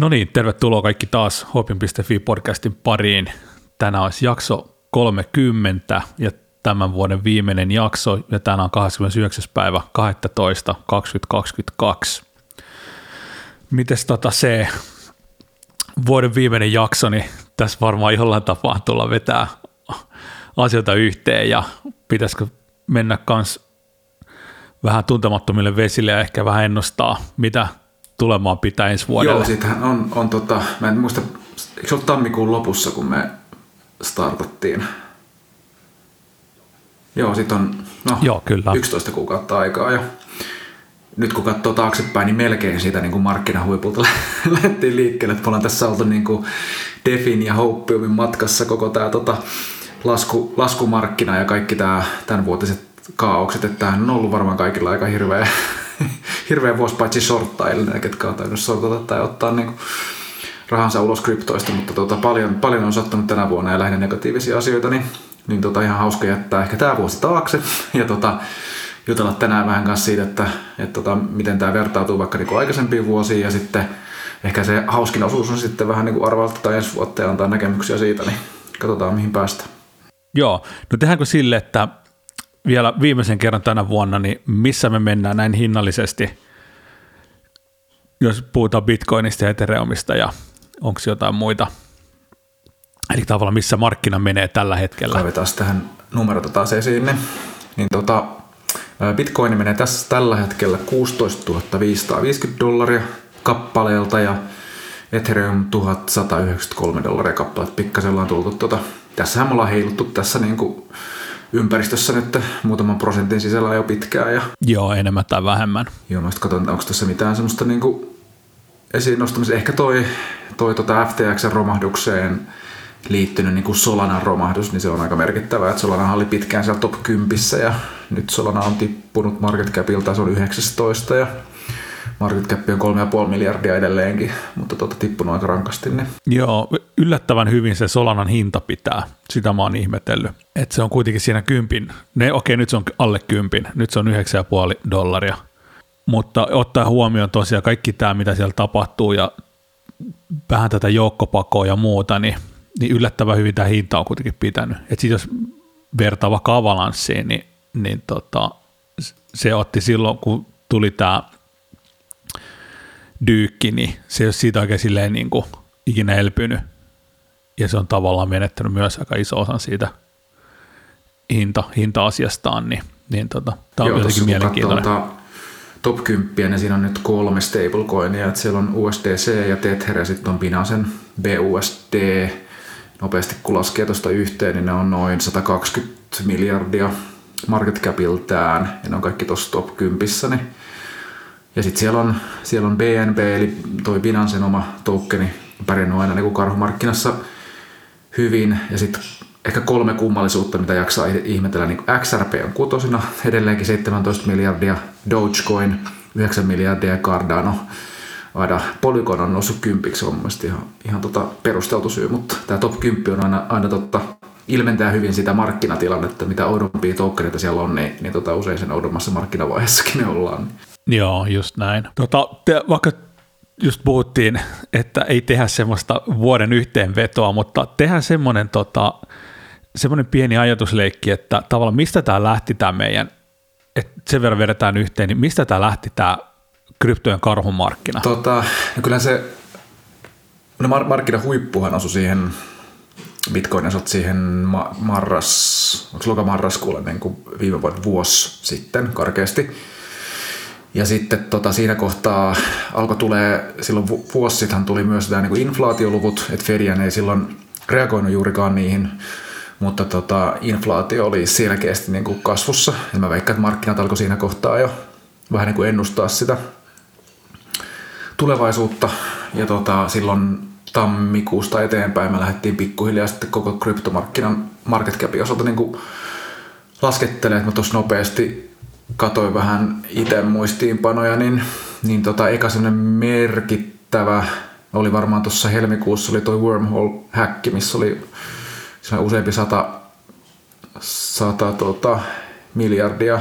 No niin, tervetuloa kaikki taas Hopin.fi podcastin pariin. Tänään olisi jakso 30 ja tämän vuoden viimeinen jakso ja tänään on 29. päivä 12. 2022. Mites tota se vuoden viimeinen jakso, niin tässä varmaan jollain tapaa tulla vetää asioita yhteen ja pitäisikö mennä kans vähän tuntemattomille vesille ja ehkä vähän ennustaa, mitä tulemaan pitää ensi vuodelle. Joo, siitähän on, on tota, mä en muista, eikö se ollut tammikuun lopussa, kun me startattiin? Joo, sit on no, Joo, kyllä. 11 kuukautta aikaa ja nyt kun katsoo taaksepäin, niin melkein siitä niin kuin markkinahuipulta lähdettiin liikkeelle. Että me ollaan tässä oltu niin kuin Defin ja Hoppiumin matkassa koko tämä tota, lasku, laskumarkkina ja kaikki tämä tämänvuotiset kaaukset. Että tämähän on ollut varmaan kaikilla aika hirveä, hirveä vuosi paitsi shorttaille, ketkä on tainnut sortata tai ottaa niin kuin rahansa ulos kryptoista, mutta tota, paljon, paljon on sattunut tänä vuonna ja lähinnä negatiivisia asioita, niin, niin tota, ihan hauska jättää ehkä tämä vuosi taakse ja tota, jutella tänään vähän kanssa siitä, että, että tota, miten tämä vertautuu vaikka niin kuin aikaisempiin vuosiin ja sitten ehkä se hauskin osuus on sitten vähän niin kuin tai ensi vuotta ja antaa näkemyksiä siitä, niin katsotaan mihin päästä. Joo, no tehdäänkö sille, että vielä viimeisen kerran tänä vuonna, niin missä me mennään näin hinnallisesti, jos puhutaan Bitcoinista ja Ethereumista ja onko jotain muita, eli tavallaan missä markkina menee tällä hetkellä. Kaivetaan tähän numerota taas esiin, niin, niin tota, Bitcoin menee tässä tällä hetkellä 16 550 dollaria kappaleelta ja Ethereum 1193 dollaria kappaleelta. Pikkasen ollaan tultu tuota, tässähän me ollaan heiluttu tässä niin kuin ympäristössä nyt muutaman prosentin sisällä jo pitkään. Ja... Joo, enemmän tai vähemmän. Joo, mä katson, onko tässä mitään semmoista niin kuin esiin nostamista. Ehkä toi, toi tota FTX-romahdukseen liittynyt niin kuin Solanan romahdus, niin se on aika merkittävää, että Solana oli pitkään siellä top 10 ja nyt Solana on tippunut market capilta, se on 19 ja market cap on 3,5 miljardia edelleenkin, mutta tuota, tippunut aika rankasti. Niin. Joo, yllättävän hyvin se Solanan hinta pitää, sitä mä oon ihmetellyt. Että se on kuitenkin siinä kympin, ne okei nyt se on alle kympin, nyt se on 9,5 dollaria. Mutta ottaa huomioon tosiaan kaikki tämä, mitä siellä tapahtuu ja vähän tätä joukkopakoa ja muuta, niin niin yllättävän hyvin tämä hinta on kuitenkin pitänyt. Että jos vertaa vaikka avalanssiin, niin, niin tota, se otti silloin, kun tuli tämä dyykki, niin se ei ole siitä oikein silleen niin kuin ikinä elpynyt. Ja se on tavallaan menettänyt myös aika iso osan siitä hinta, hinta-asiastaan, niin, niin tota, tämä on Joo, jotenkin mielenkiintoinen. Tuota top 10, niin siinä on nyt kolme stablecoinia, että siellä on USDC ja Tether ja sitten on Binancen BUSD, nopeasti kun laskee tuosta yhteen, niin ne on noin 120 miljardia market capiltään, ja ne on kaikki tuossa top 10. Niin. Ja sitten siellä on, siellä on BNB, eli toi Binancen oma tokeni, pärjännyt aina niin kuin karhumarkkinassa hyvin, ja sitten ehkä kolme kummallisuutta, mitä jaksaa ihmetellä, niin XRP on kutosina, edelleenkin 17 miljardia, Dogecoin 9 miljardia ja Cardano. Aina Polygon on noussut kympiksi, on mielestäni ihan, ihan tota perusteltu syy, mutta tämä top 10 on aina, aina totta, ilmentää hyvin sitä markkinatilannetta, mitä oudompia tokeneita siellä on, niin, niin tota, usein sen oudommassa markkinavaiheessakin ne ollaan. Joo, just näin. Tota, te, vaikka just puhuttiin, että ei tehdä semmoista vuoden yhteenvetoa, mutta tehdään semmoinen, tota, semmoinen pieni ajatusleikki, että tavallaan mistä tämä lähti tämä meidän, että sen verran vedetään yhteen, niin mistä tämä lähti tämä kryptojen karhumarkkina? Tota, no kyllä se no mar- huippuhan osui siihen, Bitcoin osui siihen ma- marras, onko se lokamarraskuulle niin kuin viime vuoden vuosi sitten karkeasti. Ja sitten tota, siinä kohtaa alkoi tulee, silloin vuosi sitten tuli myös tämä niin inflaatioluvut, että Fedian ei silloin reagoinut juurikaan niihin, mutta tota, inflaatio oli selkeästi niin kuin kasvussa. Ja mä veikkaan, että markkinat alkoi siinä kohtaa jo vähän niin kuin ennustaa sitä tulevaisuutta ja tota, silloin tammikuusta eteenpäin me lähdettiin pikkuhiljaa sitten koko kryptomarkkinan market capin osalta niin laskettelemaan, että mä tuossa nopeasti katoin vähän itse muistiinpanoja, niin, niin tota, eka semmoinen merkittävä oli varmaan tuossa helmikuussa oli toi wormhole-häkki, missä oli useampi sata, sata tota, miljardia,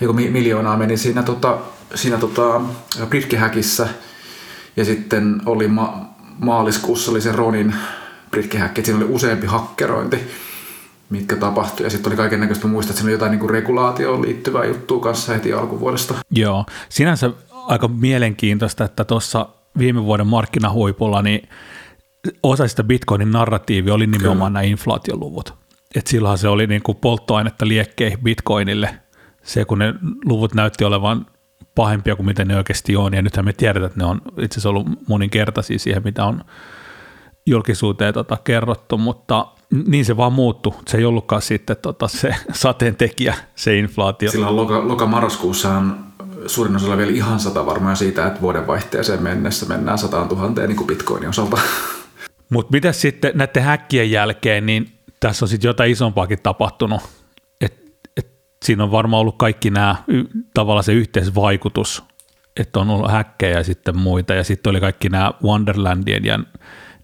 joku miljoonaa meni siinä tota, siinä tota, britkihäkissä. Ja sitten oli ma- maaliskuussa oli se Ronin brikkehäkki, että siinä oli useampi hakkerointi, mitkä tapahtui. Ja sitten oli kaiken näköistä, muista, että siinä oli jotain niin kuin regulaatioon liittyvää juttua kanssa heti alkuvuodesta. Joo, sinänsä aika mielenkiintoista, että tuossa viime vuoden markkinahuipulla niin osa sitä Bitcoinin narratiivi oli nimenomaan Kyllä. nämä inflaatioluvut. Et silloin se oli niin kuin polttoainetta liekkeihin Bitcoinille. Se, kun ne luvut näytti olevan pahempia kuin miten ne oikeasti on, ja nythän me tiedetään, että ne on itse asiassa ollut moninkertaisia siihen, mitä on julkisuuteen tota kerrottu, mutta niin se vaan muuttui. Se ei ollutkaan sitten tota se sateen tekijä, se inflaatio. Silloin loka, loka-marraskuussahan suurin osa oli vielä ihan sata varmaa siitä, että vuodenvaihteeseen mennessä mennään sataan tuhanteen niin kuin bitcoinin osalta. Mutta mitä sitten näiden häkkien jälkeen, niin tässä on sitten jotain isompaakin tapahtunut. Et, et siinä on varmaan ollut kaikki nämä, tavallaan se yhteisvaikutus, että on ollut häkkejä ja sitten muita, ja sitten oli kaikki nämä Wonderlandien ja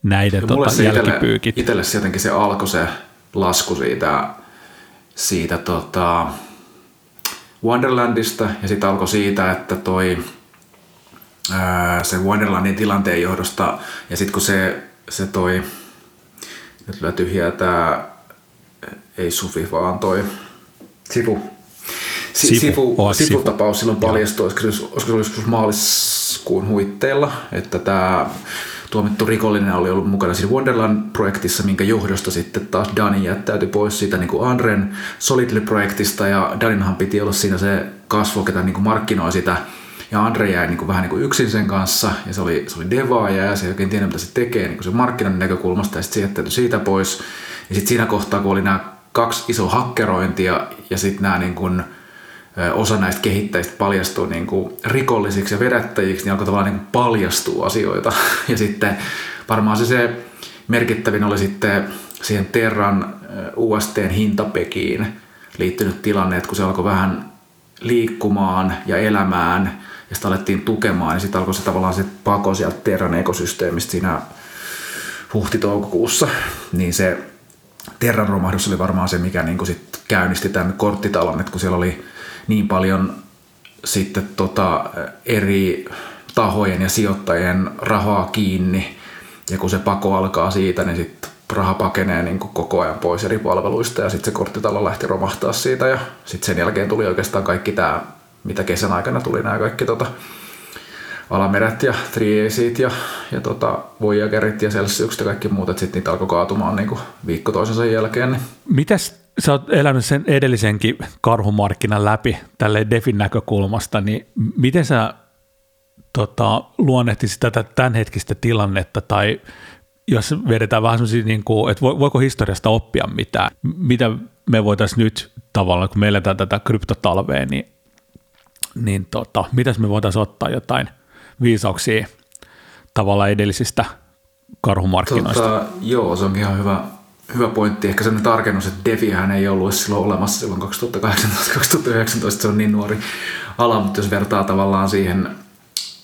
näiden ja tota, jälkipyykit. Itselle jotenkin se alkoi se lasku siitä, siitä tota Wonderlandista, ja sitten alkoi siitä, että toi ää, se Wonderlandin tilanteen johdosta, ja sitten kun se se toi, nyt lyö tyhjää tää, ei sufi, vaan toi sivu. Si- sivu, sivu, oh, sivutapaus silloin paljastui, olisiko, olisiko se olisi maaliskuun huitteilla, että tämä tuomittu rikollinen oli ollut mukana siinä Wonderland-projektissa, minkä johdosta sitten taas Dani jättäytyi pois siitä niin kuin Andren Solidly-projektista ja Daninhan piti olla siinä se kasvo, ketä niin kuin markkinoi sitä. Ja Andre jäi niin kuin vähän niin kuin yksin sen kanssa. Ja se oli, se oli devaaja ja se ei oikein tiedä mitä se tekee niin kuin se markkinan näkökulmasta. Ja sitten se siitä pois. Ja sitten siinä kohtaa, kun oli nämä kaksi isoa hakkerointia ja sitten nämä niin kuin, osa näistä kehittäjistä paljastuu niin kuin rikollisiksi ja vedättäjiksi, niin alkoi tavallaan niin kuin paljastua asioita. Ja sitten varmaan se, se merkittävin oli sitten siihen Terran USTn hintapekiin liittynyt tilanne, että kun se alkoi vähän liikkumaan ja elämään, ja sitä alettiin tukemaan, niin sitten alkoi se tavallaan se pako sieltä Terran ekosysteemistä siinä huhti-toukokuussa, niin se Terran romahdus oli varmaan se, mikä niin sit käynnisti tämän korttitalon, että kun siellä oli niin paljon sitten tota eri tahojen ja sijoittajien rahaa kiinni, ja kun se pako alkaa siitä, niin sitten raha pakenee niin kuin koko ajan pois eri palveluista ja sitten se korttitalo lähti romahtaa siitä ja sitten sen jälkeen tuli oikeastaan kaikki tämä mitä kesän aikana tuli nämä kaikki tota, alameret ja triesit ja, ja tota, Voyagerit ja Celsiukset ja kaikki muut, että sitten niitä alkoi kaatumaan niin kuin viikko toisensa jälkeen. Niin. Mitäs sä oot elänyt sen edellisenkin karhumarkkinan läpi tälle Defin näkökulmasta, niin miten sä tota, luonnehtisit tätä tämänhetkistä tilannetta tai jos vedetään vähän sellaisia, niin kuin, että voiko historiasta oppia mitään, mitä me voitaisiin nyt tavallaan, kun me eletään tätä kryptotalvea, niin niin tota, mitäs me voitaisiin ottaa jotain viisauksia tavalla edellisistä karhumarkkinoista? Tota, joo, se onkin ihan hyvä, hyvä pointti. Ehkä sellainen tarkennus, että Devihän ei ollut silloin olemassa silloin 2018-2019, se on niin nuori ala, mutta jos vertaa tavallaan siihen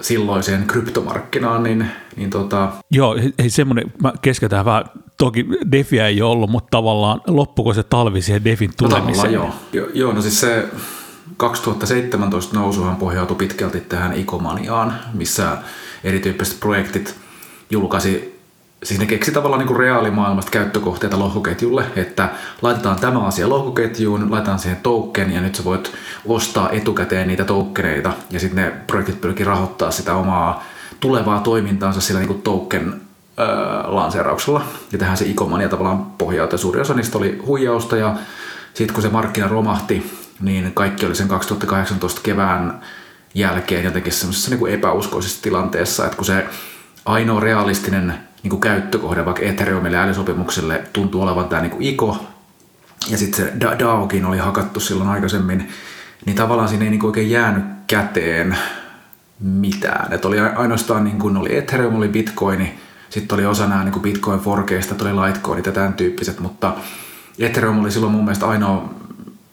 silloiseen kryptomarkkinaan, niin, niin tota... Joo, hei semmoinen, mä keskeytän vähän, toki Defiä ei ole ollut, mutta tavallaan loppuko se talvi siihen Defin no tulemiseen? No, joo. Jo, joo, no siis se 2017 nousuhan pohjautui pitkälti tähän ikomaniaan, missä erityyppiset projektit julkaisi Siis ne keksi tavallaan niin kuin reaalimaailmasta käyttökohteita lohkoketjulle, että laitetaan tämä asia lohkoketjuun, laitetaan siihen token ja nyt sä voit ostaa etukäteen niitä tokeneita ja sitten ne projektit pyrkii rahoittaa sitä omaa tulevaa toimintaansa sillä niin kuin token lanseerauksella. Ja tähän se ikomania tavallaan pohjautui. Suuri osa niistä oli huijausta ja sitten kun se markkina romahti, niin kaikki oli sen 2018 kevään jälkeen jotenkin semmoisessa niin epäuskoisessa tilanteessa, että kun se ainoa realistinen niin kuin käyttökohde vaikka Ethereumille älysopimukselle tuntuu olevan tämä niin kuin ICO, ja sitten se DAOkin oli hakattu silloin aikaisemmin, niin tavallaan siinä ei niin kuin oikein jäänyt käteen mitään. Et oli ainoastaan niin kuin oli Ethereum, oli Bitcoin, sitten oli osa nämä niin Bitcoin forkeista, tuli Litecoinit ja tämän tyyppiset, mutta Ethereum oli silloin mun mielestä ainoa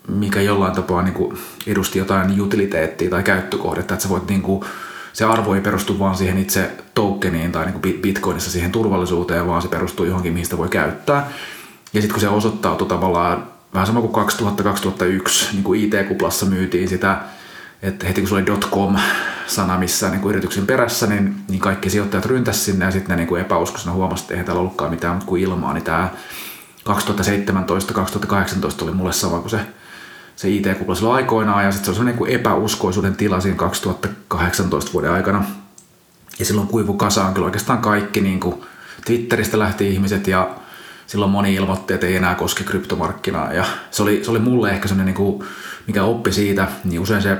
mikä jollain tapaa niin kuin edusti jotain utiliteettia tai käyttökohdetta, että sä voit niin kuin, se arvo ei perustu vaan siihen itse tokeniin tai niin kuin bitcoinissa siihen turvallisuuteen, vaan se perustuu johonkin, mihin sitä voi käyttää. Ja sitten kun se osoittautui tavallaan vähän sama kuin 2000-2001, niin kuin IT-kuplassa myytiin sitä että heti kun sulla oli .com-sana missään niin kuin yrityksen perässä, niin, niin kaikki sijoittajat ryntäs sinne ja sitten ne niin kuin epäuskoisena huomasivat, että eihän täällä ollutkaan mitään kuin ilmaa, niin tämä 2017-2018 oli mulle sama kuin se, se IT-kupla silloin aikoinaan ja sitten se oli niin kuin epäuskoisuuden tila siinä 2018 vuoden aikana. Ja silloin kuivu kasaan kyllä oikeastaan kaikki, niin kuin Twitteristä lähti ihmiset ja silloin moni ilmoitti, että ei enää koske kryptomarkkinaa. Ja se oli, se oli mulle ehkä sellainen, niin kuin, mikä oppi siitä, niin usein se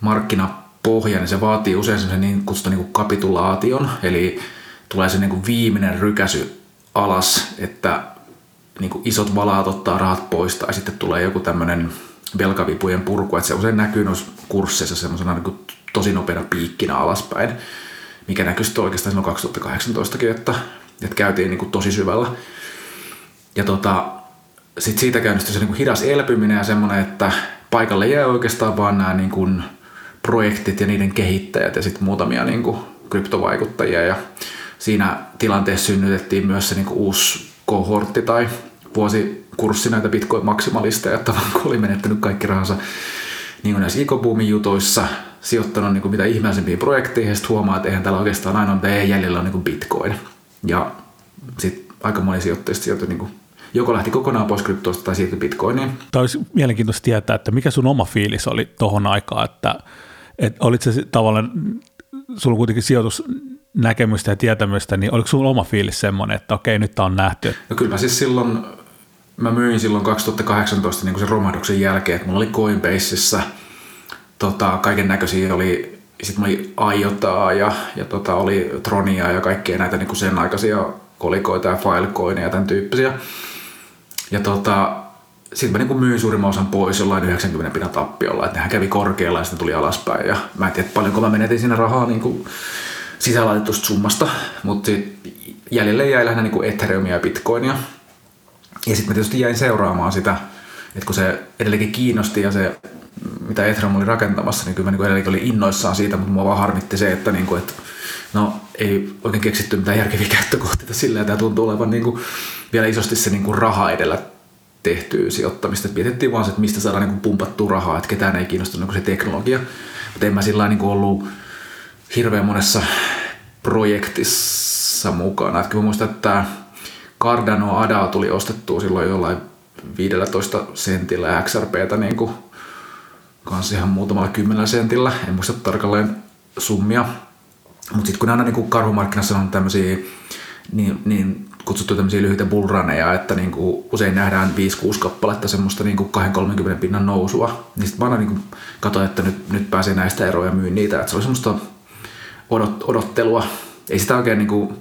markkinapohja, niin se vaatii usein sen niin kutsuta niin kapitulaation, eli tulee se niin kuin viimeinen rykäsy alas, että niin kuin isot valaat ottaa rahat pois tai sitten tulee joku tämmöinen velkavipujen purku, että se usein näkyy noissa kursseissa semmoisena niin tosi nopeana piikkinä alaspäin, mikä näkyy sitten oikeastaan silloin 2018 että, että käytiin niin kuin tosi syvällä. Ja tota, sitten siitä käynnistyi se niin kuin hidas elpyminen ja semmoinen, että paikalle jää oikeastaan vaan nämä niin kuin projektit ja niiden kehittäjät ja sitten muutamia niin kuin kryptovaikuttajia ja siinä tilanteessa synnytettiin myös se niin kuin uusi kohortti tai vuosikurssi näitä bitcoin-maksimalisteja, että kun oli menettänyt kaikki rahansa niin kuin näissä ecoboomin jutoissa, sijoittanut niin kuin mitä ihmeellisempiin projekteihin ja huomaa, että eihän täällä oikeastaan ainoa mitä ei jäljellä on niin kuin bitcoin. Ja sitten aika moni sijoittajista sieltä niin kuin joko lähti kokonaan pois kryptoista tai siirtyi bitcoiniin. Tämä olisi mielenkiintoista tietää, että mikä sun oma fiilis oli tuohon aikaan, että, että olit se tavallaan, sulla kuitenkin sijoitus näkemystä ja tietämystä, niin oliko sulla oma fiilis semmoinen, että okei, nyt tämä on nähty? No kyllä mä siis silloin, mä myin silloin 2018 niin kuin sen romahduksen jälkeen, että mulla oli Coinbaseissa tota, kaiken näköisiä oli, sitten oli Iotaa ja, ja tota, oli Tronia ja kaikkea näitä niin kuin sen aikaisia kolikoita ja Filecoineja ja tämän tyyppisiä. Ja tota, sitten mä niin myin suurimman osan pois jollain 90 pinnan tappiolla, että nehän kävi korkealla ja sitten tuli alaspäin. Ja mä en tiedä, paljonko mä menetin siinä rahaa niin kuin sisälaitetusta summasta, mutta jäljelle jäi lähinnä niin Ethereumia ja Bitcoinia. Ja sitten mä tietysti jäin seuraamaan sitä, että kun se edelleenkin kiinnosti ja se, mitä Ethereum oli rakentamassa, niin kyllä mä niin edelleenkin olin innoissaan siitä, mutta mua vaan harmitti se, että, niin kuin, että no ei oikein keksitty mitään järkeviä käyttökohteita sillä, että tämä tuntuu olevan niin kuin, vielä isosti se niin kuin raha edellä tehtyä sijoittamista. Et mietittiin vaan se, että mistä saadaan niin pumpattua rahaa, että ketään ei kiinnostunut niin se teknologia. Mutta en mä sillä niin ollut hirveän monessa projektissa mukana. Et kyllä mä muistan, että Cardano ADA tuli ostettua silloin jollain 15 sentillä XRPtä niin kuin kanssa ihan muutamalla kymmenellä sentillä, en muista tarkalleen summia. Mutta sitten kun aina niin karhumarkkinassa on tämmöisiä niin, niin kutsuttu tämmöisiä lyhyitä bullraneja, että niin kuin usein nähdään 5-6 kappaletta semmoista niin 2-30 pinnan nousua, niin sitten mä aina niin katsoin, että nyt, nyt pääsee näistä eroja ja myyn niitä. Että se oli semmoista odot, odottelua. Ei sitä oikein niin kuin,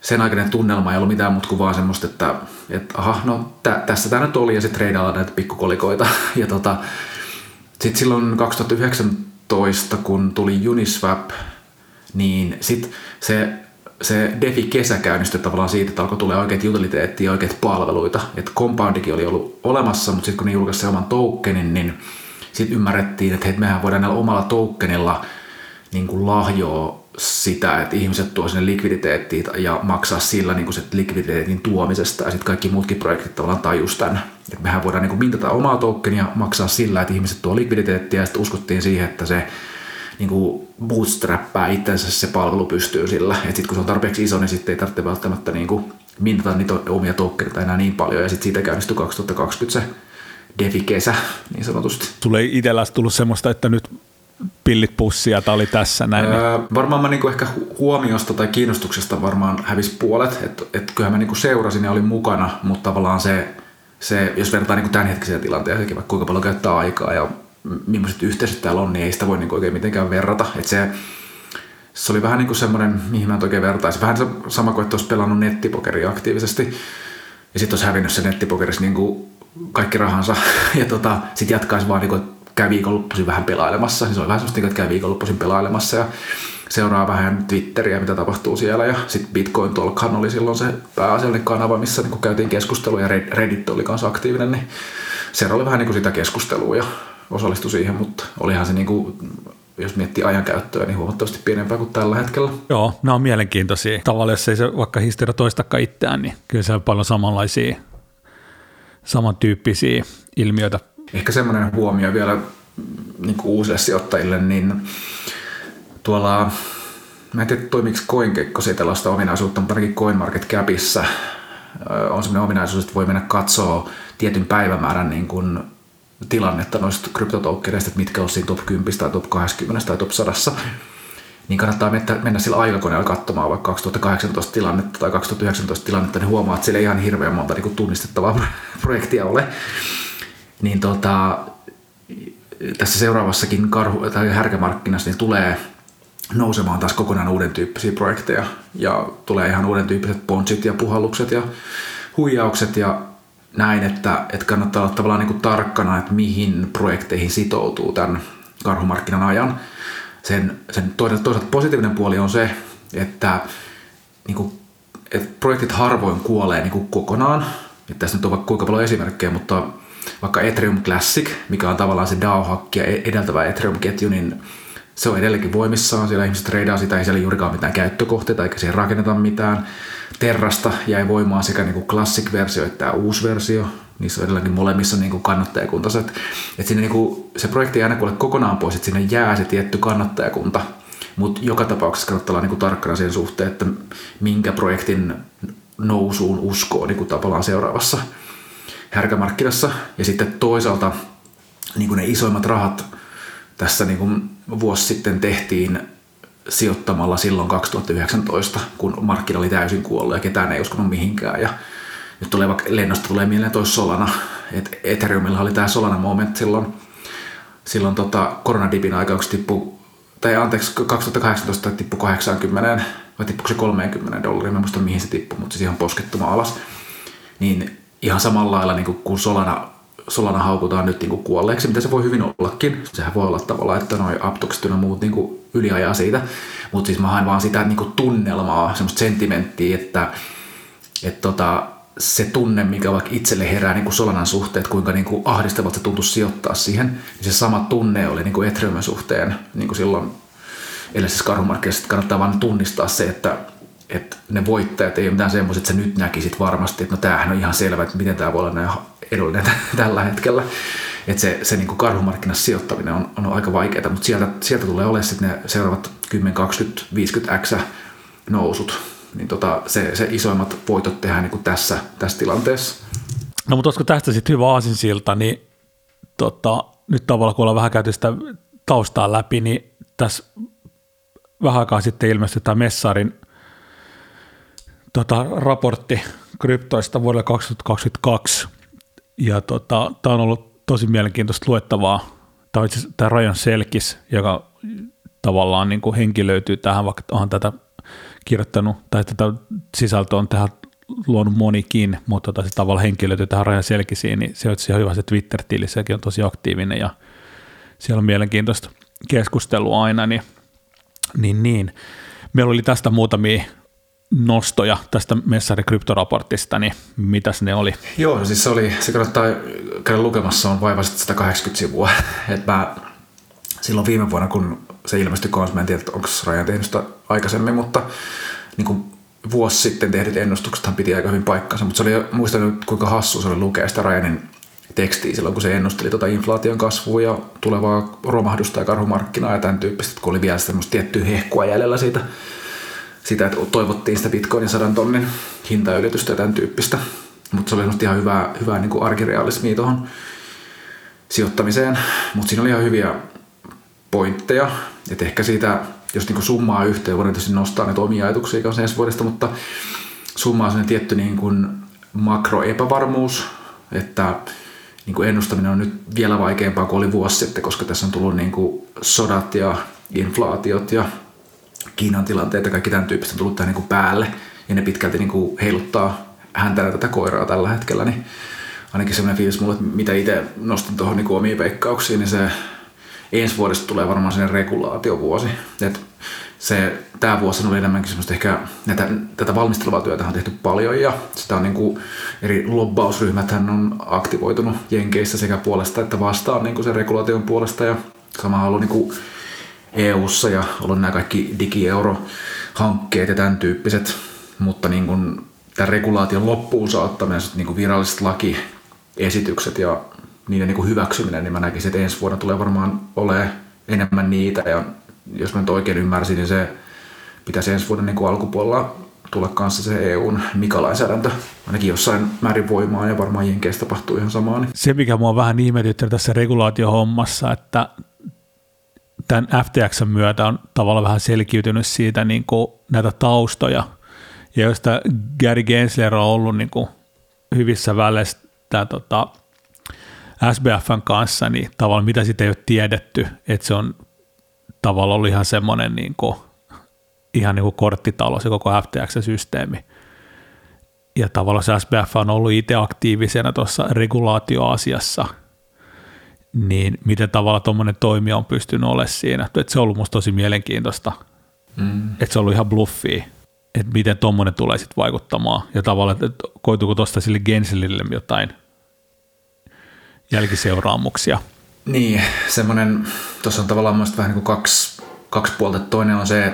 sen aikainen tunnelma ei ollut mitään muuta kuin vaan semmoista, että, että aha, no tä, tässä tämä nyt oli ja sitten treidailla näitä pikkukolikoita. Ja tota, sitten silloin 2019, kun tuli Uniswap, niin sitten se, se DeFi-kesä käynnistyi tavallaan siitä, että alkoi tulla oikeat utiliteettia ja oikeat palveluita. Että Compoundikin oli ollut olemassa, mutta sitten kun ne julkaisi oman tokenin, niin sitten ymmärrettiin, että hei, mehän voidaan näillä omalla tokenilla – niin kuin lahjoa sitä, että ihmiset tuo sinne likviditeettiin ja maksaa sillä niin kuin se likviditeetin tuomisesta ja sitten kaikki muutkin projektit tavallaan tajus tämän. Että mehän voidaan niin kuin mintata omaa tokenia, maksaa sillä, että ihmiset tuo likviditeettiä ja sitten uskottiin siihen, että se niin kuin bootstrappaa itsensä se palvelu pystyy sillä. Että sitten kun se on tarpeeksi iso, niin sitten ei tarvitse välttämättä niin kuin mintata niitä omia tokeneita enää niin paljon ja sitten siitä käynnistyi 2020 se defi-kesä niin sanotusti. Sulle ei itselläsi tullut semmoista, että nyt pillit pussia, tämä oli tässä näin. Öö, varmaan mä niinku ehkä huomiosta tai kiinnostuksesta varmaan hävisi puolet, että et kyllähän mä niinku seurasin ja olin mukana, mutta tavallaan se, se jos vertaa niinku tämänhetkiseen tilanteeseen, vaikka kuinka paljon käyttää aikaa ja millaiset yhteisöt täällä on, niin ei sitä voi niinku oikein mitenkään verrata. Et se, se oli vähän niin kuin semmoinen, mihin mä oikein vertaisin. Vähän sama kuin, että olisi pelannut nettipokeria aktiivisesti ja sitten olisi hävinnyt se nettipokerissa niin kuin kaikki rahansa ja tota, sitten jatkaisi vaan niin kuin, käy viikonloppuisin vähän pelailemassa. Niin se oli vähän sellaista, että käy viikonloppuisin pelailemassa ja seuraa vähän Twitteriä, mitä tapahtuu siellä. Ja sitten Bitcoin Talkhan oli silloin se pääasiallinen kanava, missä niin käytiin keskustelua ja Reddit oli kanssa aktiivinen. Niin se oli vähän niin kuin sitä keskustelua ja osallistui siihen, mutta olihan se niin kuin, jos miettii ajankäyttöä, niin huomattavasti pienempää kuin tällä hetkellä. Joo, nämä on mielenkiintoisia. Tavallaan jos ei se vaikka historia toistakaan itseään, niin kyllä se on paljon samanlaisia, samantyyppisiä ilmiöitä Ehkä semmoinen huomio vielä, niin kuin uusille sijoittajille, niin tuolla, mä en tiedä toimiko CoinGecko tällaista ominaisuutta, mutta ainakin CoinMarketCapissa on sellainen ominaisuus, että voi mennä katsoa tietyn päivämäärän niin kuin tilannetta noista kryptotoukkereista, että mitkä on siinä top 10 tai top 20 tai top 100, niin kannattaa mennä sillä aikakoneella katsomaan vaikka 2018 tilannetta tai 2019 tilannetta, niin huomaa, että siellä ei ihan hirveän monta niin tunnistettavaa projektia ole. Niin tota, tässä seuraavassakin karhu- tai härkämarkkinassa niin tulee nousemaan taas kokonaan uuden tyyppisiä projekteja ja tulee ihan uuden tyyppiset ponsit ja puhallukset ja huijaukset ja näin, että, että kannattaa olla tavallaan niin kuin tarkkana, että mihin projekteihin sitoutuu tämän karhumarkkinan ajan. Sen, sen toisaalta, positiivinen puoli on se, että, niin kuin, että projektit harvoin kuolee niin kuin kokonaan. Että tässä nyt on vaikka kuinka paljon esimerkkejä, mutta vaikka Ethereum Classic, mikä on tavallaan se DAO-hakki ja edeltävä Ethereum-ketju, niin se on edelleenkin voimissaan. Siellä ihmiset treidaa sitä, ei siellä juurikaan mitään käyttökohteita eikä siihen rakenneta mitään. Terrasta jäi voimaan sekä niin classic-versio että tämä uusi versio. Niissä on edelläkin molemmissa niin kuin. Että sinne niin kuin, se projekti ei aina kuule kokonaan pois, että sinne jää se tietty kannattajakunta. Mutta joka tapauksessa kannattaa olla niin tarkkana sen suhteen, että minkä projektin nousuun uskoo niin tavallaan seuraavassa härkämarkkinassa. Ja sitten toisaalta niin kuin ne isoimmat rahat tässä niin kuin vuosi sitten tehtiin sijoittamalla silloin 2019, kun markkina oli täysin kuollut ja ketään ei uskonut mihinkään. Ja nyt tulee vaikka lennosta tulee mieleen toi Solana, että Ethereumilla oli tämä Solana moment silloin, silloin tota koronadipin aikaa, kun tippui, tai anteeksi, 2018 tippui 80 vai tippuiko se 30 dollaria, mä muista mihin se tippui, mutta siis ihan poskettuma alas. Niin ihan samalla lailla niin kuin Solana Solana haukutaan nyt niin kuolleeksi, mitä se voi hyvin ollakin. Sehän voi olla tavallaan, että noin Aptokset ja muut niin yliajaa siitä. Mutta siis mä haen vaan sitä niin tunnelmaa, semmoista sentimenttiä, että, että tota, se tunne, mikä vaikka itselle herää niin kuin Solanan suhteen, kuinka niin kuin ahdistavalta se tuntuu sijoittaa siihen, niin se sama tunne oli niin kuin Ethereumin suhteen niin kuin silloin edellisessä karhumarkkinassa. Kannattaa vain tunnistaa se, että, että ne voittajat ei ole mitään semmoiset, että sä nyt näkisit varmasti, että no tämähän on ihan selvä, että miten tämä voi olla näin edullinen tällä hetkellä. Että se, se niin karhumarkkinassa sijoittaminen on, on aika vaikeaa, mutta sieltä, sieltä tulee olemaan sitten ne seuraavat 10, 20, 50 x nousut. Niin tota, se, se isoimmat voitot tehdään niin tässä, tässä tilanteessa. No mutta olisiko tästä sitten hyvä aasinsilta, niin tota, nyt tavallaan kun ollaan vähän käyty sitä taustaa läpi, niin tässä vähän aikaa sitten ilmestyi tämä Messarin tota, raportti kryptoista vuodelle 2022, ja tota, tämä on ollut tosi mielenkiintoista luettavaa. Tämä on itse tämä Rajan Selkis, joka tavallaan niin kuin henkilöityy tähän, vaikka onhan tätä kirjoittanut, tai tätä sisältöä on tähän luonut monikin, mutta tota, se tavallaan henkilöityy tähän Rajan Selkisiin, niin se on ihan hyvä se Twitter-tili, sekin on tosi aktiivinen ja siellä on mielenkiintoista keskustelua aina, niin, niin, niin. Meillä oli tästä muutamia nostoja tästä Messari kryptoraportista, niin mitäs ne oli? Joo, siis se oli, se kannattaa käydä lukemassa, on vaivaiset 180 sivua. Et mä silloin viime vuonna, kun se ilmestyi kanssa, mä en tiedä, onko Rajan tehnyt sitä aikaisemmin, mutta niin kuin vuosi sitten tehdyt ennustuksethan piti aika hyvin paikkansa, mutta se oli, muistan kuinka hassu se oli lukea sitä Rajanin tekstiä silloin, kun se ennusteli tuota inflaation kasvua ja tulevaa romahdusta ja karhumarkkinaa ja tämän tyyppistä, kun oli vielä semmoista tiettyä hehkua jäljellä siitä sitä, että toivottiin sitä bitcoinin sadan tonnin hintaylitystä ja tämän tyyppistä. Mutta se oli ihan hyvää, hyvää niin kuin arkirealismia tuohon sijoittamiseen. Mutta siinä oli ihan hyviä pointteja. Että ehkä siitä, jos niin kuin summaa yhteen, voidaan tietysti nostaa näitä omia ajatuksia kanssa ensi vuodesta, mutta summaa on tietty niin kuin makroepävarmuus, että niin kuin ennustaminen on nyt vielä vaikeampaa kuin oli vuosi sitten, koska tässä on tullut niin kuin sodat ja inflaatiot ja Kiinan tilanteet ja kaikki tämän tyyppistä on tullut tähän niin päälle ja ne pitkälti niin kuin heiluttaa häntä tätä koiraa tällä hetkellä, niin ainakin semmoinen fiilis mulle, että mitä itse nostin tuohon niin omiin veikkauksiin, niin se ensi vuodesta tulee varmaan sen regulaatiovuosi. Et se, tämä vuosi oli enemmänkin semmoista ehkä, näitä, tätä valmistelevaa työtä on tehty paljon ja sitä on niin kuin, eri lobbausryhmät on aktivoitunut Jenkeissä sekä puolesta että vastaan niin kuin sen regulaation puolesta ja sama halu niin kuin EU-ssa ja ollut nämä kaikki digieuro-hankkeet ja tämän tyyppiset, mutta niin kuin tämän regulaation loppuun saattaminen, niin kuin viralliset lakiesitykset ja niiden niin kuin hyväksyminen, niin mä näkisin, että ensi vuonna tulee varmaan olemaan enemmän niitä. Ja jos mä nyt oikein ymmärsin, niin se pitäisi ensi vuoden niin kuin alkupuolella tulla kanssa se EUn mikalainsäädäntö ainakin jossain määrin voimaan ja varmaan Jenkeissä tapahtuu ihan samaa. Niin. Se, mikä mua vähän ihmetyttänyt tässä regulaatiohommassa, että tämän FTX myötä on tavallaan vähän selkiytynyt siitä niin kuin näitä taustoja, ja josta Gary Gensler on ollut niin kuin hyvissä väleissä tämä, tota, SBFn kanssa, niin tavallaan mitä sitä ei ole tiedetty, että se on tavallaan ollut ihan semmoinen niin kuin, ihan niin kuin korttitalo se koko FTX-systeemi. Ja tavallaan se SBF on ollut itse aktiivisena tuossa regulaatioasiassa, niin miten tavalla tuommoinen toimija on pystynyt olemaan siinä. Että se on ollut musta tosi mielenkiintoista, mm. että se on ollut ihan bluffia, että miten tuommoinen tulee sitten vaikuttamaan. Ja tavallaan, että koituuko tuosta sille Genselille jotain jälkiseuraamuksia. Niin, semmoinen, tuossa on tavallaan myös vähän niin kuin kaksi, kaksi puolta. Toinen on se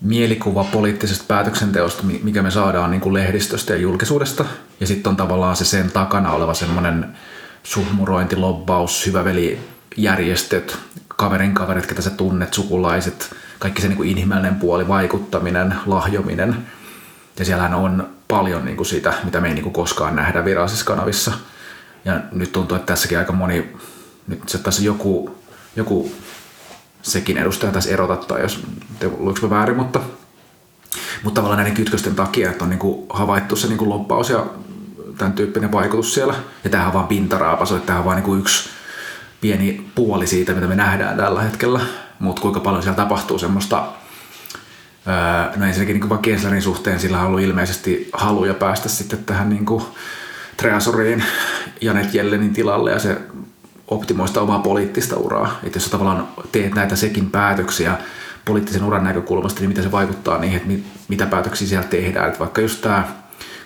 mielikuva poliittisesta päätöksenteosta, mikä me saadaan niin kuin lehdistöstä ja julkisuudesta. Ja sitten on tavallaan se sen takana oleva semmoinen suhmurointi, lobbaus, järjestöt, kaverin kaverit, ketä sä tunnet, sukulaiset, kaikki se niin kuin inhimillinen puoli, vaikuttaminen, lahjominen. Ja siellähän on paljon niin kuin sitä, mitä me ei niin kuin koskaan nähdä virallisissa kanavissa – ja nyt tuntuu, että tässäkin aika moni, nyt se tässä joku, joku sekin edustaja tässä erota, tai jos luinko mä väärin, mutta, mutta tavallaan näiden kytkösten takia, että on niin kuin havaittu se niin kuin loppaus ja tämän tyyppinen vaikutus siellä. Ja tämähän on vaan pintaraapasu, että tämähän on vaan niin kuin yksi pieni puoli siitä, mitä me nähdään tällä hetkellä. Mutta kuinka paljon siellä tapahtuu semmoista No ensinnäkin niin vaan Kenslerin suhteen sillä on ollut ilmeisesti haluja päästä sitten tähän niin kuin Treasuriin Janet Jellenin tilalle ja se optimoi sitä omaa poliittista uraa. Että jos sä tavallaan teet näitä sekin päätöksiä poliittisen uran näkökulmasta, niin miten se vaikuttaa niihin, että mitä päätöksiä siellä tehdään. Että vaikka just tämä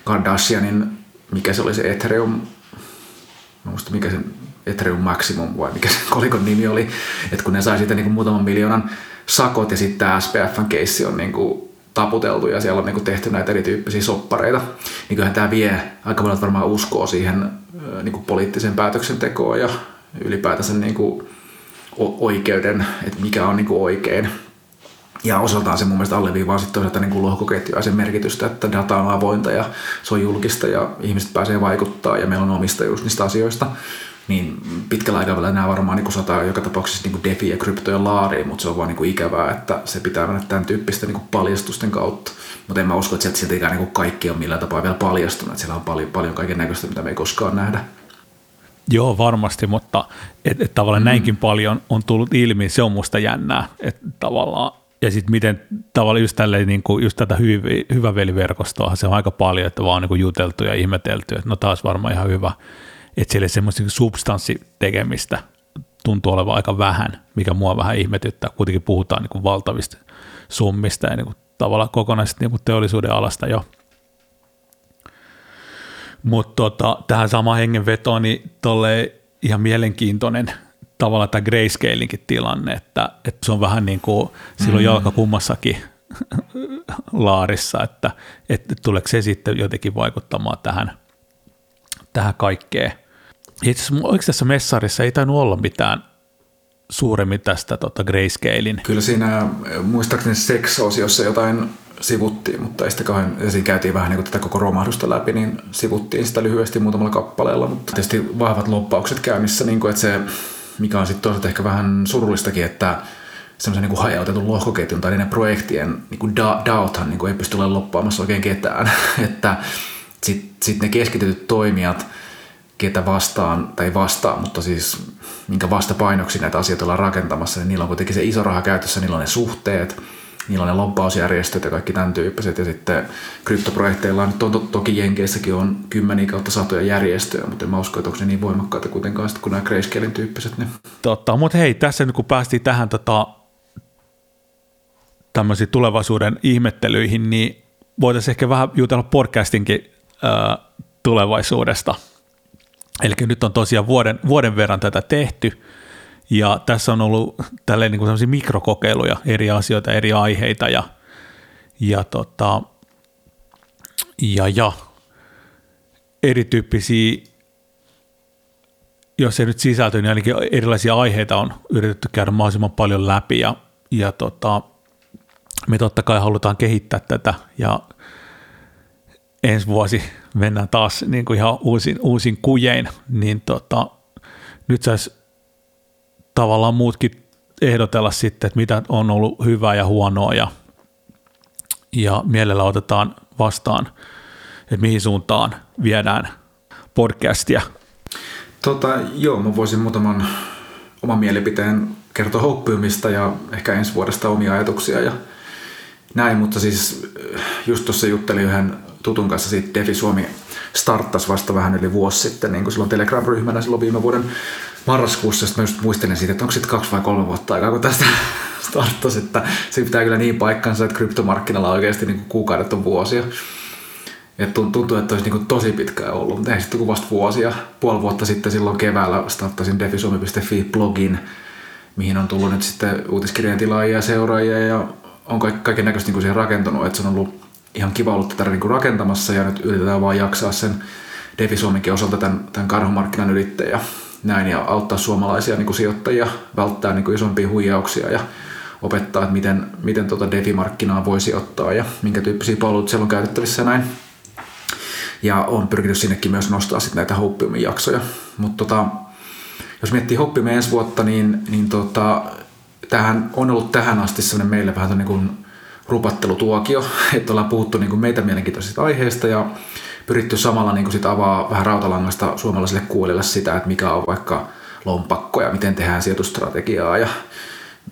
Kardashianin, mikä se oli se Ethereum, muista mikä se Ethereum Maximum vai mikä se kolikon nimi oli, että kun ne sai siitä niin kuin muutaman miljoonan sakot ja sitten tämä SPFn keissi on niin kuin taputeltu ja siellä on niin kuin tehty näitä erityyppisiä soppareita, niin kyllähän tämä vie aika paljon varmaan uskoa siihen niin kuin poliittiseen päätöksentekoon ja ylipäätänsä niin kuin oikeuden, että mikä on niin kuin oikein. Ja osaltaan se mun mielestä alleviivaa sitten toisaalta niin kuin lohkoketjua ja sen merkitystä, että data on avointa ja se on julkista ja ihmiset pääsee vaikuttaa ja meillä on omistajuus niistä asioista niin pitkällä aikavälillä nämä varmaan niin sataa joka tapauksessa niin defi ja kryptojen laariin, mutta se on vaan niin ikävää, että se pitää mennä tämän tyyppistä niin paljastusten kautta. Mutta en mä usko, että sieltä siltikään niin kaikki on millään tapaa vielä paljastunut, siellä on paljon, paljon kaiken näköistä, mitä me ei koskaan nähdä. Joo, varmasti, mutta et, et tavallaan mm. näinkin paljon on tullut ilmi, se on musta jännää, että tavallaan ja sitten miten tavallaan just, tälleen, niin kuin, just tätä hyvä, hyvä veliverkostoa, se on aika paljon, että vaan niin kuin juteltu ja ihmetelty, että no taas varmaan ihan hyvä että siellä semmoista substanssitekemistä tuntuu olevan aika vähän, mikä mua vähän ihmetyttää. Kuitenkin puhutaan niin kuin valtavista summista ja niin kuin tavallaan kokonaisesta niin kuin teollisuuden alasta jo. Mutta tota, tähän samaan hengenvetoon, niin tolle ihan mielenkiintoinen tavallaan tämä grayscalinkin tilanne, että, että se on vähän niin kuin silloin mm. jalka kummassakin laarissa, että, että tuleeko se sitten jotenkin vaikuttamaan tähän, tähän kaikkeen. Itse asiassa oliko tässä messarissa ei tainnut olla mitään suuremmin tästä tota Grayscalein. Kyllä siinä muistaakseni Sex-osiossa jotain sivuttiin, mutta ei sitä kauhean, siinä käytiin vähän niin kuin tätä koko romahdusta läpi, niin sivuttiin sitä lyhyesti muutamalla kappaleella, mutta tietysti vahvat loppaukset käynnissä, niin kuin, että se, mikä on sitten toisaalta ehkä vähän surullistakin, että semmoisen niin hajautetun lohkoketjun tai niiden projektien niin kuin da, DAOthan niin kuin ei pysty olemaan loppaamassa oikein ketään, että sitten sit ne keskitytyt toimijat – ketä vastaan, tai vastaan, mutta siis minkä vastapainoksi näitä asioita ollaan rakentamassa, niin niillä on kuitenkin se iso raha käytössä, niillä on ne suhteet, niillä on ne lobbausjärjestöt ja kaikki tämän tyyppiset, ja sitten kryptoprojekteilla nyt on to- toki Jenkeissäkin on kymmeniä kautta satoja järjestöjä, mutta en mä usko, että onko ne niin voimakkaita kuitenkaan sitten kuin nämä Grayscalein tyyppiset. Niin. Totta, mutta hei, tässä nyt kun päästiin tähän tota, tämmöisiin tulevaisuuden ihmettelyihin, niin voitaisiin ehkä vähän jutella podcastinkin äh, tulevaisuudesta – Eli nyt on tosiaan vuoden, vuoden verran tätä tehty, ja tässä on ollut tälleen niin kuin mikrokokeiluja, eri asioita, eri aiheita, ja, ja, tota, ja, ja erityyppisiä jos ei nyt sisältö, niin ainakin erilaisia aiheita on yritetty käydä mahdollisimman paljon läpi ja, ja tota, me totta kai halutaan kehittää tätä ja ensi vuosi mennään taas niin kuin ihan uusin, uusin kujein, niin tota, nyt saisi tavallaan muutkin ehdotella sitten, että mitä on ollut hyvää ja huonoa ja, ja mielellä otetaan vastaan, että mihin suuntaan viedään podcastia. Tota, joo, mä voisin muutaman oman mielipiteen kertoa hoppiumista ja ehkä ensi vuodesta omia ajatuksia ja näin, mutta siis just tuossa juttelin yhden tutun kanssa siitä Defi Suomi starttasi vasta vähän yli vuosi sitten, niin kuin silloin Telegram-ryhmänä silloin viime vuoden marraskuussa, sitten mä just muistelin siitä, että onko sitten kaksi vai kolme vuotta aikaa, kun tästä starttasi, että se pitää kyllä niin paikkansa, että kryptomarkkinalla oikeasti niin kuukaudet on vuosia. Et tuntuu, että olisi niin tosi pitkään ollut, mutta ei sitten kuin vasta vuosia. Puoli vuotta sitten silloin keväällä starttasin defisuomi.fi blogin, mihin on tullut nyt sitten uutiskirjan tilaajia ja seuraajia ja on kaiken näköistä niin siihen rakentunut, että se on ollut ihan kiva ollut tätä niin rakentamassa ja nyt yritetään vaan jaksaa sen Defi Suomenkin osalta tämän, tämän karhumarkkinan ylittäjä näin ja auttaa suomalaisia niin kuin sijoittajia välttää niin kuin isompia huijauksia ja opettaa, että miten, miten tuota Defi-markkinaa voisi ottaa ja minkä tyyppisiä palveluita siellä on käytettävissä näin. Ja on pyrkinyt sinnekin myös nostaa sitten näitä Hoppiumin jaksoja. Mutta tota, jos miettii Hoppiumin ensi vuotta, niin, niin tota, tähän on ollut tähän asti sellainen meille vähän niin kuin rupattelutuokio, että ollaan puhuttu niin kuin meitä mielenkiintoisista aiheista ja pyritty samalla niin kuin sit avaa vähän rautalangasta suomalaisille kuulille sitä, että mikä on vaikka lompakko ja miten tehdään sijoitustrategiaa ja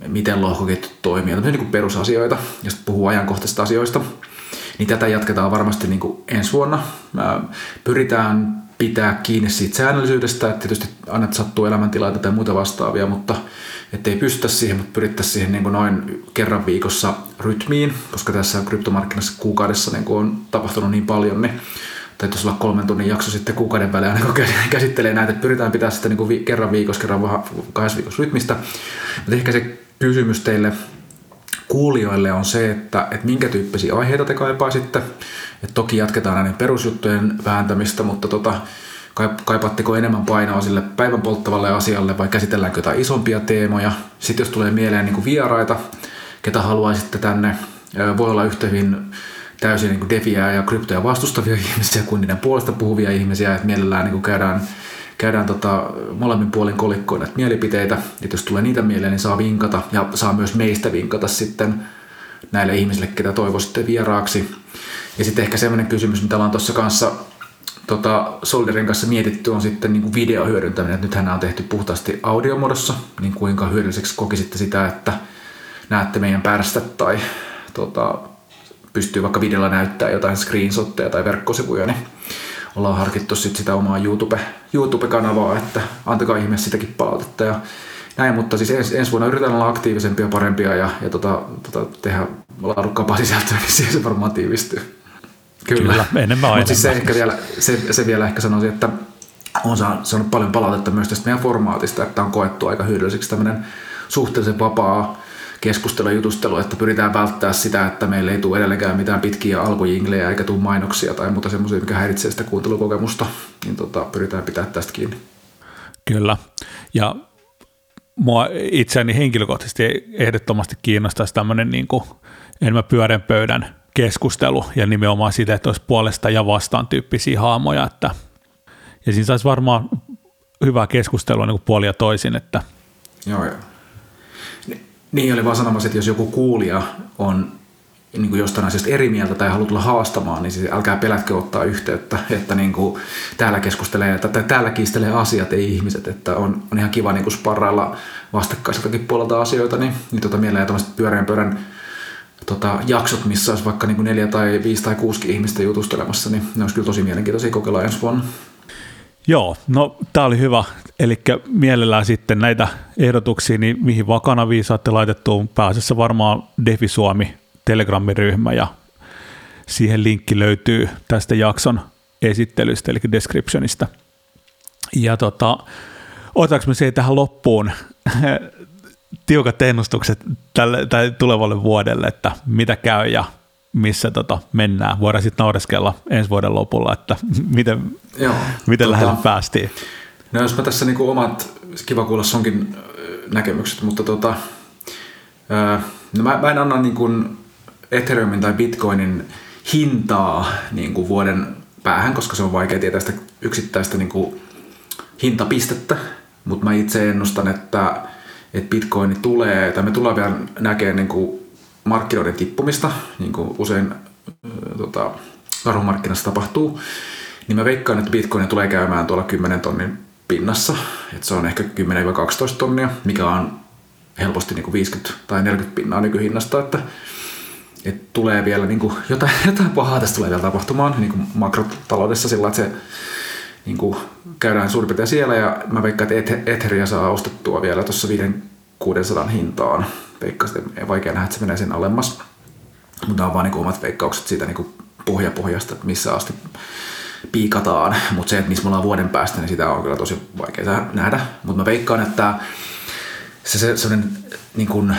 miten lohkoketjut toimii, tämmöisiä niin perusasioita sitten puhuu ajankohtaisista asioista. Niin tätä jatketaan varmasti niin kuin ensi vuonna. Pyritään pitää kiinni siitä säännöllisyydestä, että tietysti aina sattuu elämäntilanteita tai muuta vastaavia, mutta ettei pystytä siihen, mutta pyrittäisiin siihen niin kuin noin kerran viikossa rytmiin, koska tässä kryptomarkkinassa kuukaudessa niin kuin on tapahtunut niin paljon, niin täytyisi olla kolmen tunnin jakso sitten kuukauden välein, aina kun käsittelee näitä, että pyritään pitää sitä niin kuin kerran viikossa, kerran kahdessa viikossa rytmistä. Mutta ehkä se kysymys teille kuulijoille on se, että, että minkä tyyppisiä aiheita te kaipaisitte. että toki jatketaan näiden perusjuttujen vääntämistä, mutta tota, kaipaatteko enemmän painoa sille päivän polttavalle asialle vai käsitelläänkö jotain isompia teemoja. Sitten jos tulee mieleen niin kuin vieraita, ketä haluaisitte tänne, voi olla yhtä hyvin täysin niin defiaa ja kryptoja vastustavia ihmisiä kuin niiden puolesta puhuvia ihmisiä, että mielellään niin käydään, käydään tota, molemmin puolin kolikkoon näitä mielipiteitä, että jos tulee niitä mieleen, niin saa vinkata ja saa myös meistä vinkata sitten näille ihmisille, ketä toivoisitte vieraaksi. Ja sitten ehkä semmoinen kysymys, mitä ollaan tuossa kanssa tota, Solderin kanssa mietitty on sitten niin kuin videohyödyntäminen. Että nythän nämä on tehty puhtaasti audiomuodossa, niin kuinka hyödylliseksi kokisitte sitä, että näette meidän pärstä tai tota, pystyy vaikka videolla näyttää jotain screenshotteja tai verkkosivuja, niin ollaan harkittu sit sitä omaa YouTube, YouTube-kanavaa, että antakaa ihmeessä sitäkin palautetta ja näin, mutta siis ens, ensi vuonna yritetään olla aktiivisempia, parempia ja, ja tota, tota, tehdä laadukkaampaa sisältöä, niin siihen se varmaan tiivistyy. Kyllä, Kyllä. enemmän Mutta siis se, ehkä vielä, se, se vielä ehkä sanoisin, että on saanut paljon palautetta myös tästä meidän formaatista, että on koettu aika hyödylliseksi tämmöinen suhteellisen vapaa keskustelu ja jutustelu, että pyritään välttää sitä, että meille ei tule edelleenkään mitään pitkiä alkujinglejä eikä tule mainoksia tai muuta semmoisia, mikä häiritsee sitä kuuntelukokemusta, niin tota, pyritään pitää tästä kiinni. Kyllä, ja mua itseäni henkilökohtaisesti ehdottomasti kiinnostaisi tämmöinen niin kuin enemmän pyörän pöydän keskustelu ja nimenomaan siitä, että olisi puolesta ja vastaan tyyppisiä haamoja. Että, ja siinä saisi varmaan hyvää keskustelua niin kuin puoli ja toisin. Että. Joo, joo. Niin oli vaan sanomassa, että jos joku kuulija on niin kuin jostain asiasta eri mieltä tai haluaa tulla haastamaan, niin siis älkää pelätkö ottaa yhteyttä, että niin kuin täällä keskustelee, tai täällä kiistelee asiat, ei ihmiset, että on, on ihan kiva niin kuin sparrailla vastakkaiseltakin puolelta asioita, niin, niin tota mieleen tämmöiset pyöreän pöydän tota, jaksot, missä olisi vaikka niin kuin neljä tai viisi tai kuusi ihmistä jutustelemassa, niin ne olisi kyllä tosi mielenkiintoisia kokeilla ensi vuonna. Joo, no tämä oli hyvä. Eli mielellään sitten näitä ehdotuksia, niin mihin vakanaviin saatte laitettua pääasiassa varmaan Defi Suomi Telegram-ryhmä ja siihen linkki löytyy tästä jakson esittelystä, eli descriptionista. Ja tota, otetaanko me se tähän loppuun tiukat ennustukset tälle, tai tulevalle vuodelle, että mitä käy ja missä tota mennään. Voidaan sitten naureskella ensi vuoden lopulla, että miten, Joo, miten tota, lähelle päästiin. No jos mä tässä niinku omat, kiva kuulla sunkin näkemykset, mutta tota, no mä, mä en anna niinku Ethereumin tai Bitcoinin hintaa niinku vuoden päähän, koska se on vaikea tietää sitä yksittäistä niinku hintapistettä, mutta mä itse ennustan, että, että Bitcoin tulee, tai me tullaan vielä näkemään niinku markkinoiden tippumista, niin kuin usein tota, karhumarkkinassa tapahtuu, niin mä veikkaan, että Bitcoin tulee käymään tuolla 10 tonnin pinnassa. Että se on ehkä 10-12 tonnia, mikä on helposti niin kuin 50 tai 40 pinnaa nykyhinnasta, että, että tulee vielä niin kuin jotain, jotain pahaa tästä tulee vielä tapahtumaan niin kuin makrotaloudessa sillä, että se niin kuin käydään suurin piirtein siellä ja mä veikkaan, että Etheria saa ostettua vielä tuossa 600 hintaan. Veikkaan, että vaikea nähdä, että se menee sen alemmas. Mutta on vaan niin omat veikkaukset siitä niin kuin pohjapohjasta, että missä asti piikataan, mutta se, että missä me ollaan vuoden päästä, niin sitä on kyllä tosi vaikea nähdä. Mutta mä veikkaan, että se, se sellainen niin kuin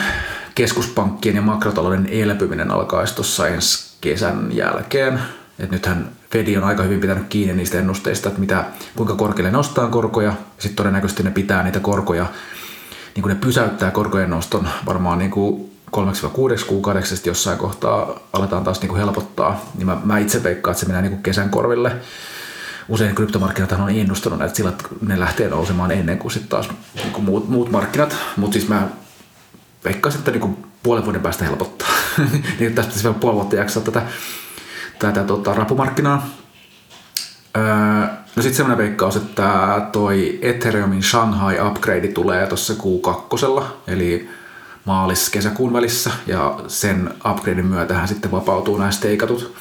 keskuspankkien ja makrotalouden elpyminen alkaisi tuossa ensi kesän jälkeen. Et nythän Fedi on aika hyvin pitänyt kiinni niistä ennusteista, että mitä, kuinka korkealle nostaa korkoja. Sitten todennäköisesti ne pitää niitä korkoja, niin kuin ne pysäyttää korkojen noston varmaan niin kuin kolmeksi vai kuudeksi kuukaudeksi jossain kohtaa aletaan taas niin kuin helpottaa, niin mä, mä itse veikkaan, että se menee niin kuin kesän korville. Usein kryptomarkkinat on ennustanut, että sillä ne lähtee nousemaan ennen kuin sitten taas niin kuin muut, muut markkinat, mutta siis mä veikkaisin, että niin kuin puolen vuoden päästä helpottaa. niin tästä pitäisi vielä puoli vuotta jaksaa tätä, tätä tota, rapumarkkinaa. Öö, no sitten semmoinen veikkaus, että toi Ethereumin Shanghai upgrade tulee tuossa Q2, eli maalis-kesäkuun välissä ja sen upgradein myötähän sitten vapautuu nämä steikatut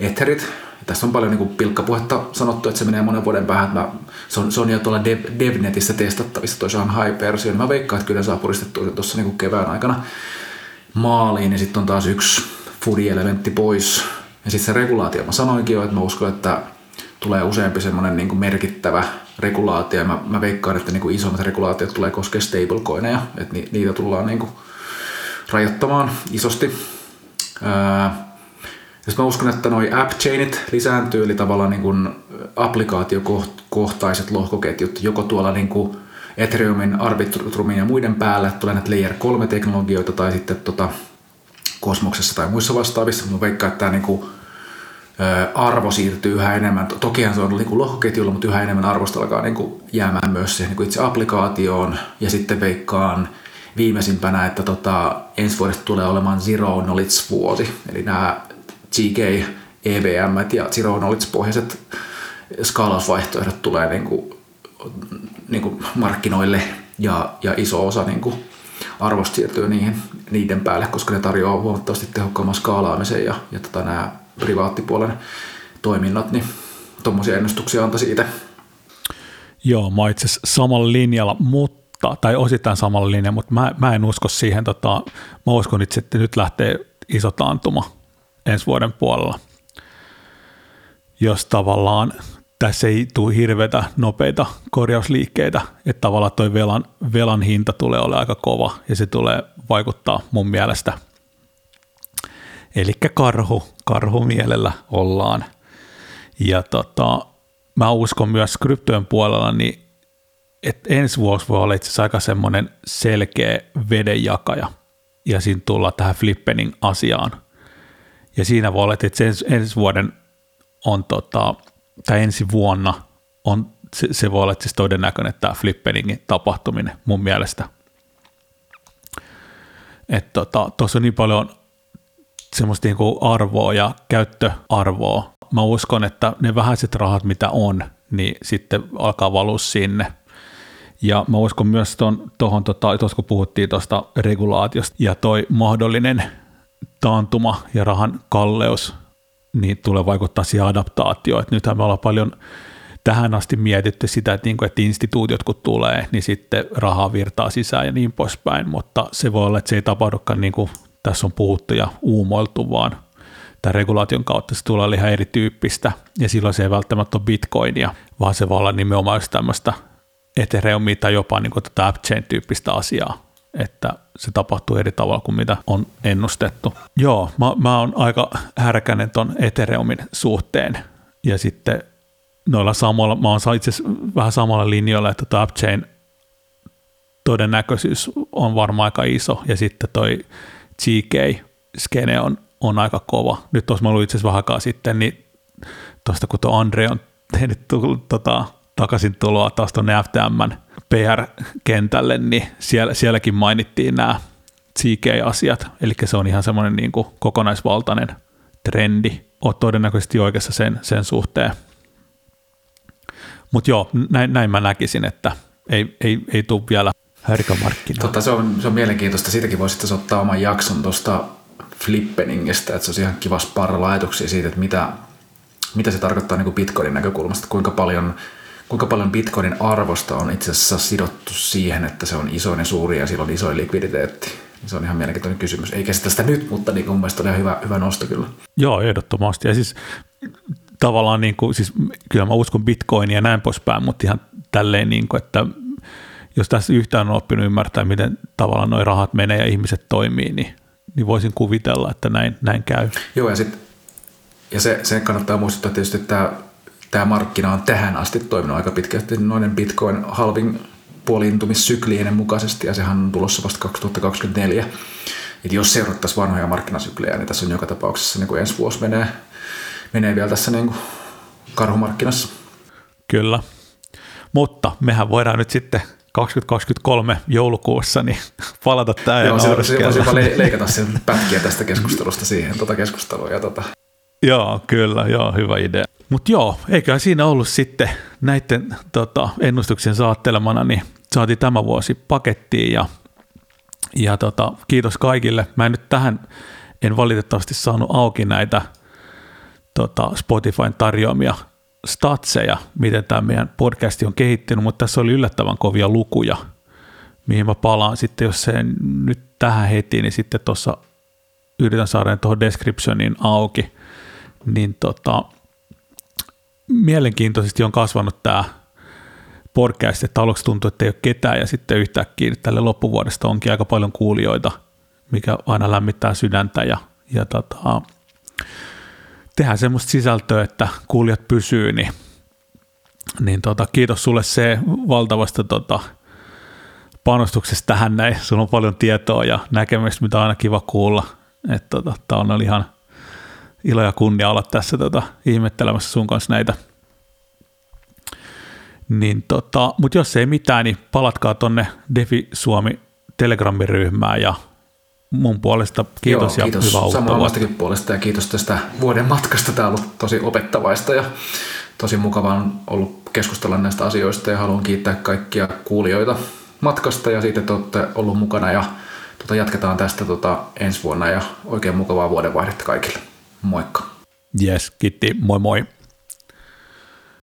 etherit. Ja tässä on paljon niin pilkkapuhetta sanottu, että se menee monen vuoden päähän. Mä, se, on, se on jo tuolla Dev, DevNetissä testattavissa tuo Shanghai-versio. Niin mä veikkaan, että kyllä saa puristettua sen tuossa niin kevään aikana maaliin. Ja sitten on taas yksi foodie-elementti pois. Ja sitten se regulaatio, mä sanoinkin jo, että mä uskon, että tulee useampi semmoinen niin merkittävä regulaatio. Mä, mä veikkaan, että niin kuin isommat regulaatiot tulee koskea stablecoineja, että ni, niitä tullaan niin kuin rajoittamaan isosti. Ää, mä uskon, että noi app-chainit lisääntyy, eli tavallaan niin kuin applikaatiokohtaiset lohkoketjut, joko tuolla niin kuin Ethereumin, Arbitrumin ja muiden päällä tulee näitä Layer 3-teknologioita tai sitten tota Kosmoksessa tai muissa vastaavissa. Mä veikkaan, että tämä niin kuin arvo siirtyy yhä enemmän. Tokihan se on niin lohkoketjulla, mutta yhä enemmän arvosta alkaa niin kuin jäämään myös siihen niin itse applikaatioon. Ja sitten veikkaan viimeisimpänä, että tota, ensi vuodesta tulee olemaan Zero Knowledge-vuosi. Eli nämä GK, EVM ja Zero Knowledge-pohjaiset skaalausvaihtoehdot tulee niin kuin, niin kuin markkinoille ja, ja iso osa niin kuin arvosta siirtyy niihin, niiden päälle, koska ne tarjoaa huomattavasti tehokkaamman skaalaamisen ja, ja tota, nämä privaattipuolen toiminnot, niin tuommoisia ennustuksia antaa siitä. Joo, mä itse samalla linjalla, mutta, tai osittain samalla linjalla, mutta mä, mä en usko siihen, tota, mä uskon itse, että nyt lähtee iso taantuma ensi vuoden puolella, jos tavallaan tässä ei tule hirveitä nopeita korjausliikkeitä, että tavallaan toi velan, velan hinta tulee olemaan aika kova ja se tulee vaikuttaa mun mielestä – Eli karhu, karhu mielellä ollaan. Ja tota, mä uskon myös kryptojen puolella, niin että ensi vuosi voi olla itse asiassa aika semmoinen selkeä vedenjakaja. Ja siinä tullaan tähän flippening asiaan. Ja siinä voi olla, että ensi, ensi vuoden on tota, tai ensi vuonna on, se, se voi olla siis todennäköinen tämä flippeningin tapahtuminen mun mielestä. Että tota, tuossa on niin paljon semmoista niin arvoa ja käyttöarvoa. Mä uskon, että ne vähäiset rahat, mitä on, niin sitten alkaa valua sinne. Ja mä uskon myös tuohon, tota, kun puhuttiin tuosta regulaatiosta ja toi mahdollinen taantuma ja rahan kalleus, niin tulee vaikuttaa siihen adaptaatioon. Että nythän me ollaan paljon tähän asti mietitty sitä, että, niin kuin, että instituutiot kun tulee, niin sitten rahaa virtaa sisään ja niin poispäin, mutta se voi olla, että se ei tapahdukaan niin kuin tässä on puhuttu ja uumoiltu, vaan tämän regulaation kautta se tulee ihan erityyppistä, ja silloin se ei välttämättä ole bitcoinia, vaan se voi olla nimenomaan just tämmöistä Ethereumia tai jopa niin kuin tätä AppChain-tyyppistä asiaa, että se tapahtuu eri tavalla kuin mitä on ennustettu. Joo, mä, mä oon aika härkänen ton Ethereumin suhteen, ja sitten noilla samoilla, mä oon itse vähän samalla linjoilla, että tota AppChain todennäköisyys on varmaan aika iso, ja sitten toi GK-skene on, on aika kova. Nyt tuossa mä luin itse asiassa vähän sitten, niin tuosta kun tuo Andre on tehnyt tota, takaisin tuloa taas tuonne FTM PR-kentälle, niin siellä, sielläkin mainittiin nämä CK-asiat, eli se on ihan semmoinen niin kuin kokonaisvaltainen trendi. Olet todennäköisesti oikeassa sen, sen suhteen. Mutta joo, näin, näin mä näkisin, että ei, ei, ei tule vielä härkämarkkinoille. Totta, se on, se on mielenkiintoista. Siitäkin voisi ottaa oman jakson tuosta flippeningistä, että se olisi ihan kiva sparralla ajatuksia siitä, että mitä, mitä se tarkoittaa niin kuin Bitcoinin näkökulmasta, kuinka paljon, kuinka paljon Bitcoinin arvosta on itse asiassa sidottu siihen, että se on isoin ja suuri ja sillä on isoin likviditeetti. Se on ihan mielenkiintoinen kysymys. Ei käsitä sitä nyt, mutta niin mun mielestä oli hyvä, hyvä nosto kyllä. Joo, ehdottomasti. Ja siis tavallaan, niin kuin, siis kyllä mä uskon Bitcoinia ja näin poispäin, mutta ihan tälleen, niin kuin, että jos tässä yhtään on oppinut ymmärtää, miten tavallaan nuo rahat menee ja ihmiset toimii, niin, niin voisin kuvitella, että näin, näin käy. Joo, ja, sit, ja se, se kannattaa muistuttaa tietysti, että tämä, tämä markkina on tähän asti toiminut aika pitkälti noiden Bitcoin halving puoliintumissyklien mukaisesti, ja sehän on tulossa vasta 2024. Et jos seurattaisiin vanhoja markkinasyklejä, niin tässä on joka tapauksessa niin kuin ensi vuosi menee, menee vielä tässä niin kuin karhumarkkinassa. Kyllä, mutta mehän voidaan nyt sitten 2023 joulukuussa, niin palata tähän Joo, se, voisi jopa leikata sen pätkiä tästä keskustelusta siihen tuota keskustelua. Ja tota. Joo, kyllä, joo, hyvä idea. Mutta joo, eiköhän siinä ollut sitten näiden tota, ennustuksen saattelemana, niin saatiin tämä vuosi pakettiin ja, ja tota, kiitos kaikille. Mä en nyt tähän en valitettavasti saanut auki näitä tota, Spotifyn tarjoamia statseja, miten tämä meidän podcasti on kehittynyt, mutta tässä oli yllättävän kovia lukuja, mihin mä palaan sitten, jos se nyt tähän heti, niin sitten tuossa yritän saada tuohon descriptioniin auki, niin tota, mielenkiintoisesti on kasvanut tämä podcast, että aluksi tuntuu, että ei ole ketään ja sitten yhtäkkiä tälle loppuvuodesta onkin aika paljon kuulijoita, mikä aina lämmittää sydäntä ja, ja tota, tehdään semmoista sisältöä, että kuulijat pysyy, niin, niin tota, kiitos sulle se valtavasta tota, panostuksesta tähän näin. Sulla on paljon tietoa ja näkemystä, mitä on aina kiva kuulla. Että tota, tämä on ihan ilo ja kunnia olla tässä tota, ihmettelemässä sun kanssa näitä. Niin tota, mutta jos ei mitään, niin palatkaa tonne Defi Suomi Telegramin ryhmään ja mun puolesta kiitos Joo, kiitos ja hyvää uutta omastakin puolesta ja kiitos tästä vuoden matkasta. Tämä on ollut tosi opettavaista ja tosi mukava on ollut keskustella näistä asioista ja haluan kiittää kaikkia kuulijoita matkasta ja siitä, että olette ollut mukana ja tota, jatketaan tästä tota, ensi vuonna ja oikein mukavaa vuodenvaihdetta kaikille. Moikka. Yes, kiitti. Moi moi.